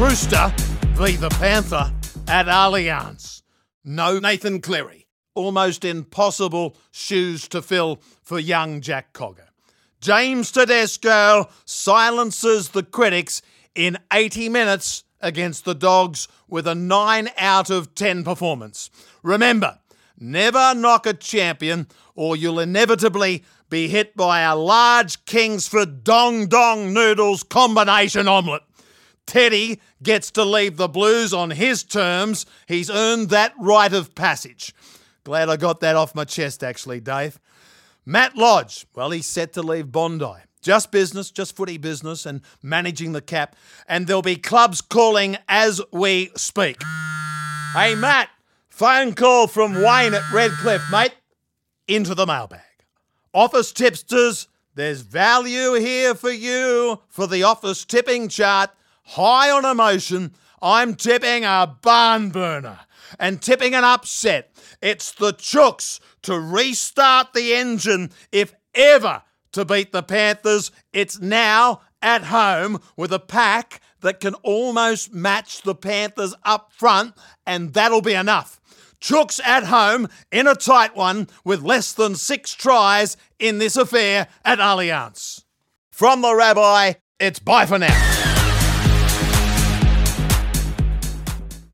Rooster v the Panther at Allianz. No Nathan Cleary. Almost impossible shoes to fill for young Jack Cogger. James Tedesco silences the critics in 80 minutes against the Dogs with a 9 out of 10 performance. Remember, never knock a champion or you'll inevitably be hit by a large Kingsford Dong Dong Noodles combination omelette. Teddy gets to leave the Blues on his terms. He's earned that rite of passage. Glad I got that off my chest, actually, Dave. Matt Lodge, well, he's set to leave Bondi. Just business, just footy business, and managing the cap. And there'll be clubs calling as we speak. Hey, Matt, phone call from Wayne at Redcliffe, mate. Into the mailbag. Office tipsters, there's value here for you for the office tipping chart. High on emotion, I'm tipping a barn burner and tipping an upset. It's the Chooks to restart the engine if ever to beat the Panthers. It's now at home with a pack that can almost match the Panthers up front, and that'll be enough. Chooks at home in a tight one with less than six tries in this affair at Allianz. From the rabbi, it's bye for now.